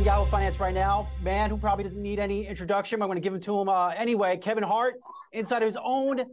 joining Yahoo Finance right now. Man who probably doesn't need any introduction. I'm going to give him to him uh, anyway. Kevin Hart, inside of his own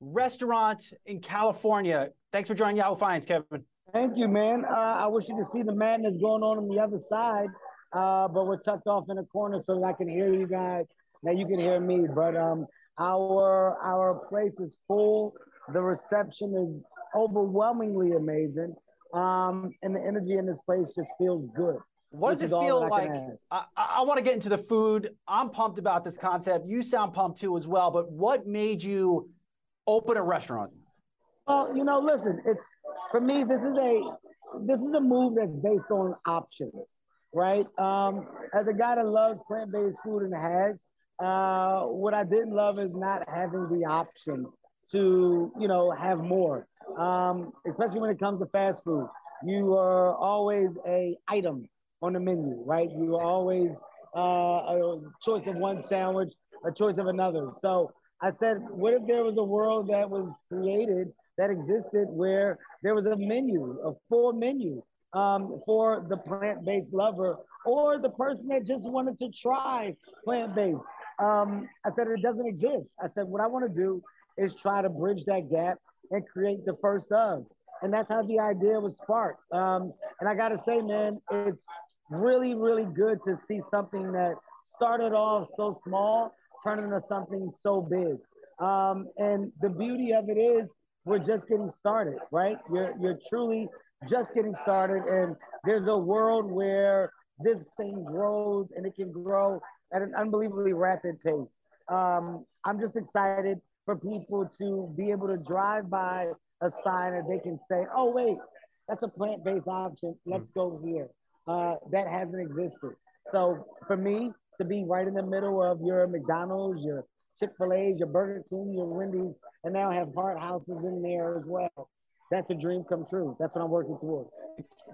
restaurant in California. Thanks for joining Yahoo Finance, Kevin. Thank you, man. Uh, I wish you could see the madness going on on the other side, uh, but we're tucked off in a corner so that I can hear you guys. Now you can hear me, but um, our our place is full. The reception is overwhelmingly amazing, um, and the energy in this place just feels good. What does it feel like? I, I want to get into the food. I'm pumped about this concept. You sound pumped too as well. But what made you open a restaurant? Well, you know, listen, it's for me. This is a this is a move that's based on options, right? Um, as a guy that loves plant based food and has, uh, what I didn't love is not having the option to, you know, have more. Um, especially when it comes to fast food, you are always a item on the menu, right? You are always uh, a choice of one sandwich, a choice of another. So I said, what if there was a world that was created that existed where there was a menu, a full menu um, for the plant-based lover or the person that just wanted to try plant-based. Um, I said it doesn't exist. I said what I want to do is try to bridge that gap and create the first of, and that's how the idea was sparked. Um, and I gotta say, man, it's really, really good to see something that started off so small turn into something so big. Um, and the beauty of it is we're just getting started, right? You're you're truly just getting started, and there's a world where this thing grows and it can grow at an unbelievably rapid pace. Um, I'm just excited for people to be able to drive by a sign that they can say, "Oh wait, that's a plant-based option. Let's go here." Uh, that hasn't existed. So for me to be right in the middle of your McDonald's, your Chick Fil A's, your Burger King, your Wendy's, and now have Hart houses in there as well. That's a dream come true. That's what I'm working towards.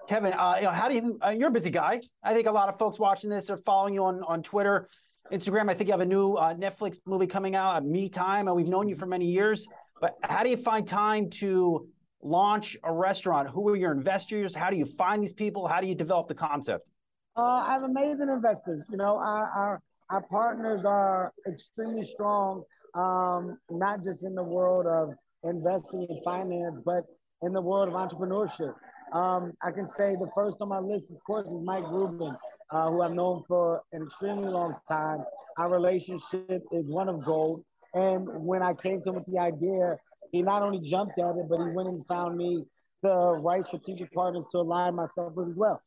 Kevin, uh, you know, how do you? Uh, you're a busy guy. I think a lot of folks watching this are following you on on Twitter, Instagram. I think you have a new uh, Netflix movie coming out, Me Time, and we've known you for many years. But how do you find time to launch a restaurant? Who are your investors? How do you find these people? How do you develop the concept? Uh, I have amazing investors. You know, our, our, our partners are extremely strong, um, not just in the world of investing in finance, but in the world of entrepreneurship. Um, I can say the first on my list, of course, is Mike Rubin, uh, who I've known for an extremely long time. Our relationship is one of gold. And when I came to him with the idea, he not only jumped at it, but he went and found me the right strategic partners to align myself with as well.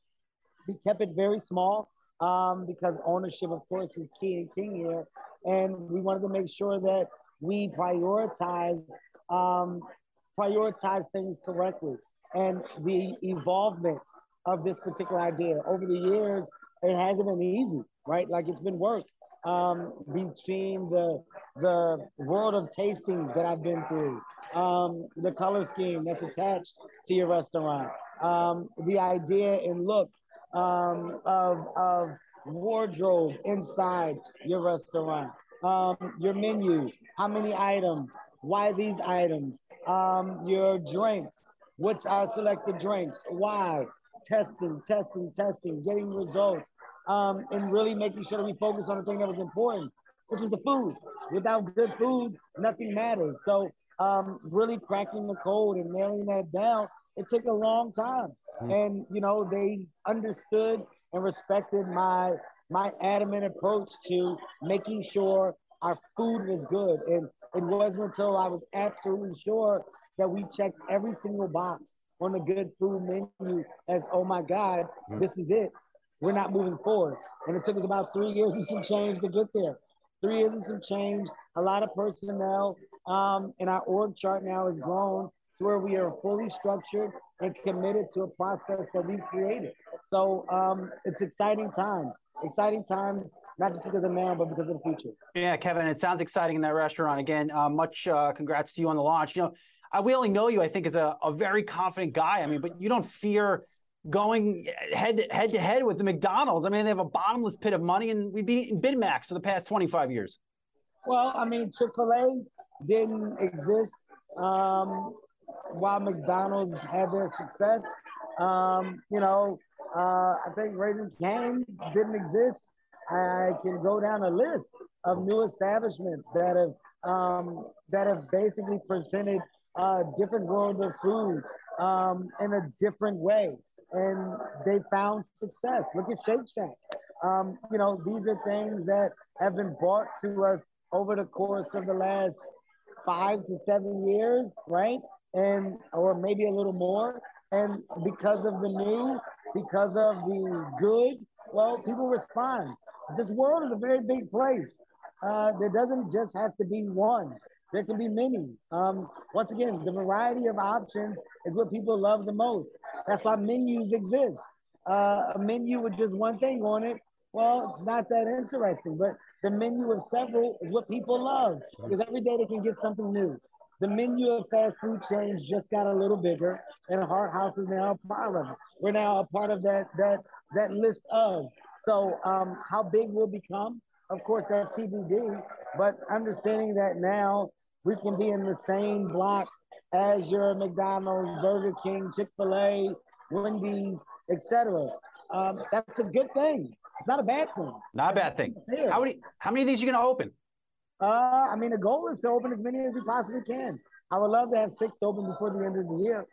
We kept it very small um, because ownership, of course, is key and king here. And we wanted to make sure that we prioritize um, prioritize things correctly. And the evolvement of this particular idea over the years, it hasn't been easy, right? Like it's been work um, between the the world of tastings that I've been through, um, the color scheme that's attached to your restaurant, um, the idea and look um, of, of wardrobe inside your restaurant, um, your menu, how many items, why these items, um, your drinks, what's our selected drinks, why, testing, testing, testing, getting results, um, and really making sure that we focus on the thing that was important, which is the food. Without good food, nothing matters. So um, really cracking the code and nailing that down, it took a long time. Mm-hmm. And you know, they understood and respected my my adamant approach to making sure our food was good. And it wasn't until I was absolutely sure that we checked every single box on the good food menu as, oh my God, mm-hmm. this is it. We're not moving forward. And it took us about three years and some change to get there. Three years and some change, a lot of personnel, um, and our org chart now has grown to where we are fully structured and committed to a process that we've created. So um, it's exciting times, exciting times, not just because of now, but because of the future. Yeah, Kevin, it sounds exciting in that restaurant. Again, uh, much uh, congrats to you on the launch. You know, I, we only know you, I think, as a, a very confident guy. I mean, but you don't fear going head to, head to head with the McDonald's. I mean, they have a bottomless pit of money, and we've been eating Big Macs for the past 25 years. Well, I mean, Chick fil A didn't exist um, while McDonald's had their success. Um, you know, Uh, I think Raising Cane's didn't exist. I can go down a list of new establishments that have um, that have basically presented a different world of food um, in a different way, and they found success. Look at Shake Shack. Um, you know, these are things that have been brought to us over the course of the last five to seven years, right? And or maybe a little more. And because of the new, because of the good, well, people respond. This world is a very big place. Uh, there doesn't just have to be one. There can be many. Um, once again, the variety of options is what people love the most. That's why menus exist. Uh, a menu with just one thing on it, well, it's not that interesting. But the menu of several is what people love because every day they can get something new. The menu of fast food chains just got a little bigger, and Hart House is now a part of it. We're now a part of that that that list of. So, um, how big we'll become, of course, that's TBD. But understanding that now we can be in the same block as your McDonald's, Burger King, Chick Fil A, Wendy's, etc. Um, that's a good thing. It's not a bad thing. Not a bad thing. How many how many of these are you going to open? Uh, I mean, the goal is to open as many as we possibly can. I would love to have six open before the end of the year.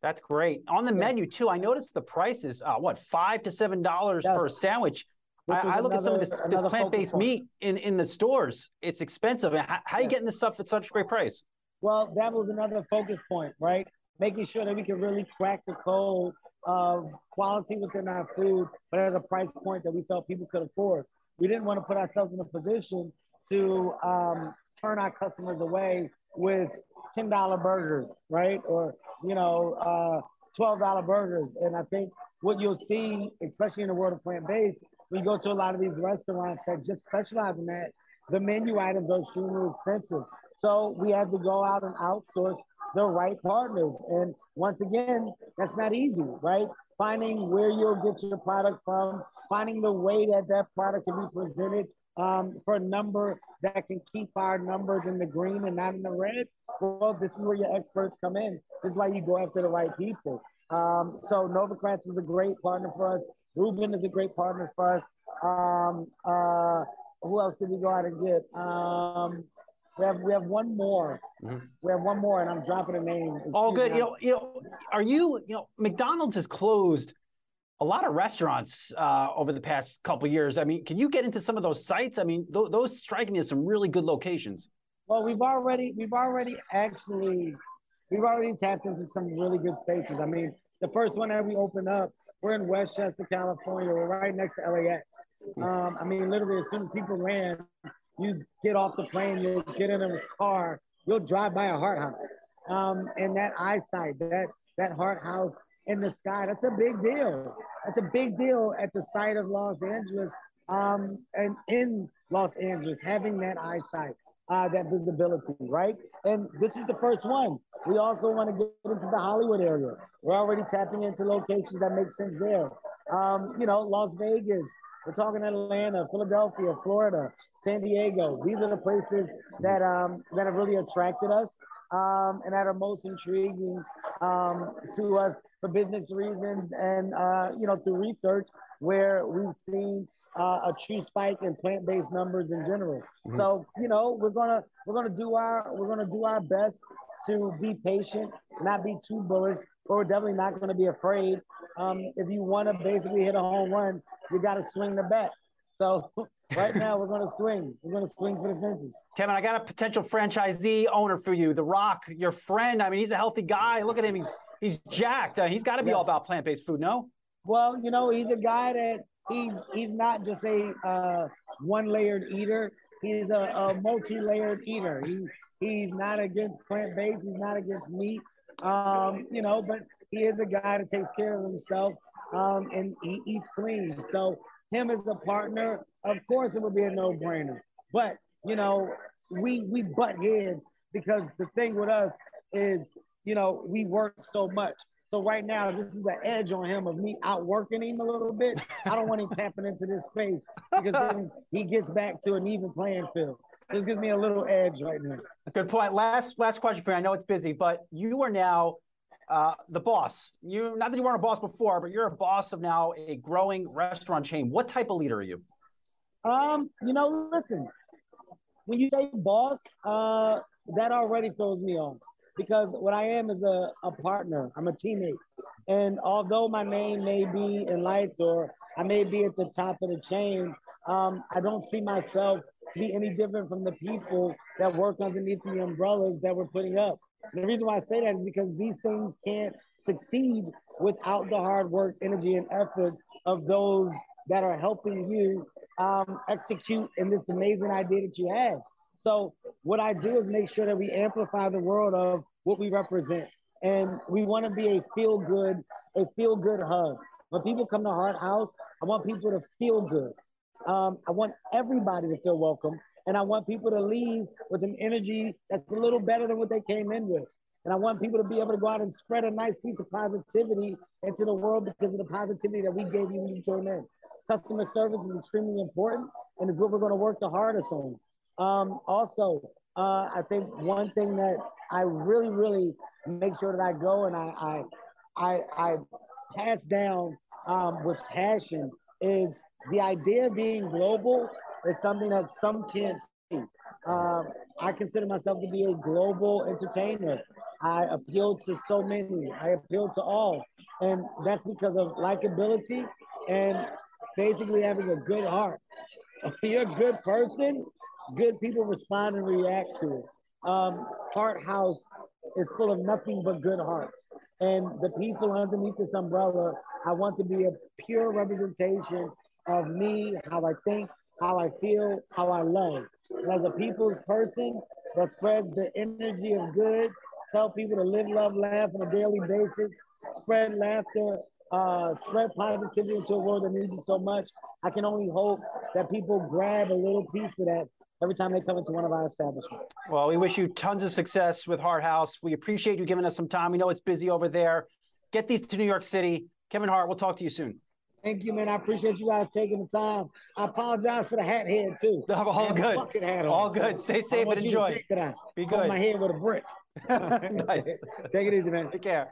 That's great. On the menu too, I noticed the prices. Uh, what five to seven dollars yes. for a sandwich. I, I, look another, at some of this, this plant-based meat in, in the stores. It's expensive. How, how are you getting this stuff at such a great price? Well, that was another focus point, right? Making sure that we can really crack the code of quality within our food, but at a price point that we felt people could afford. We didn't want to put ourselves in a position to um, turn our customers away with ten dollar burgers, right? Or you know, uh, twelve dollar burgers. And I think what you'll see, especially in the world of plant based, we go to a lot of these restaurants that just specialize in that. The menu items are extremely expensive, so we had to go out and outsource the right partners. And once again, that's not easy, right? Finding where you'll get your product from, finding the way that that product can be presented um, for a number that can keep our numbers in the green and not in the red. Well, this is where your experts come in. This is why you go after the right people. Um, so Nova was a great partner for us. Rubin is a great partner for us. Um, uh, who else did we go out and get? Um, we have we have one more. Mm-hmm. We have one more, and I'm dropping a name. Excuse All good. You know, you know, are you? You know, McDonald's has closed a lot of restaurants uh, over the past couple years. I mean, can you get into some of those sites? I mean, th- those strike me as some really good locations. Well, we've already we've already actually we've already tapped into some really good spaces. I mean, the first one that we opened up, we're in Westchester, California. We're right next to LAX. Um, I mean, literally, as soon as people land, you get off the plane, you'll get in a car, you'll drive by a Hart House. Um, and that eyesight, that that Hart House in the sky, that's a big deal. That's a big deal at the site of Los Angeles um, and in Los Angeles, having that eyesight, uh, that visibility, right? And this is the first one. We also want to get into the Hollywood area. We're already tapping into locations that make sense there. Um, you know, Las Vegas, we're talking Atlanta, Philadelphia, Florida, San Diego. These are the places that um, that have really attracted us um, and that are most intriguing um, to us for business reasons and uh, you know through research where we've seen uh, a true spike in plant-based numbers in general. Mm-hmm. So you know we're gonna we're gonna do our we're gonna do our best to be patient, not be too bullish, but we're definitely not going to be afraid. Um, if you want to basically hit a home run, you got to swing the bat. So right now we're going to swing. We're going to swing for the fences. Kevin, I got a potential franchisee owner for you. The Rock, your friend. I mean, he's a healthy guy. Look at him. He's he's jacked. Uh, he's got to be yes. all about plant based food. No. Well, you know, he's a guy that he's he's not just a uh, one layered eater. He's a, a multi layered eater. He he's not against plant based. He's not against meat. Um, you know, but he is a guy that takes care of himself um, and he eats clean. So him as a partner, of course, it would be a no-brainer. But you know, we we butt heads because the thing with us is, you know, we work so much. So right now, this is an edge on him of me outworking him a little bit. I don't want him tapping into this space because then he gets back to an even playing field. This gives me a little edge right now. Good point. Last last question for you. I know it's busy, but you are now uh, the boss. You not that you weren't a boss before, but you're a boss of now a growing restaurant chain. What type of leader are you? Um, you know, listen, when you say boss, uh, that already throws me off because what I am is a, a partner. I'm a teammate. And although my name may be in lights or I may be at the top of the chain, um, I don't see myself to be any different from the people that work underneath the umbrellas that we're putting up. And the reason why I say that is because these things can't succeed without the hard work, energy, and effort of those that are helping you um, execute in this amazing idea that you have. So what I do is make sure that we amplify the world of what we represent. And we want to be a feel good, a feel good hub. When people come to Hart House, I want people to feel good. Um, I want everybody to feel welcome. And I want people to leave with an energy that's a little better than what they came in with. And I want people to be able to go out and spread a nice piece of positivity into the world because of the positivity that we gave you when you came in. Customer service is extremely important and it's what we're going to work the hardest on. Um, also, uh, I think one thing that I really, really make sure that I go and I, I, I, I pass down um, with passion is the idea of being global is something that some can't see. Um, I consider myself to be a global entertainer. I appeal to so many. I appeal to all, and that's because of likability and basically having a good heart. If you're a good person, good people respond and react to it. Um, Hart House is full of nothing but good hearts. And the people underneath this umbrella, I want to be a pure representation of me, how I think, how I feel, how I love. And as a people's person that spreads the energy of good, tell people to live, love, laugh on a daily basis, spread laughter, uh, spread positivity into a world that needs it so much. I can only hope that people grab a little piece of that every time they come into one of our establishments. Well, we wish you tons of success with Hart House. We appreciate you giving us some time. We know it's busy over there. Get these to New York City. Kevin Hart, we'll talk to you soon. Thank you, man. I appreciate you guys taking the time. I apologize for the hat head too. All good. All good. Stay safe and enjoy. Be good. My head with a brick. nice. Take it easy, man. Take care.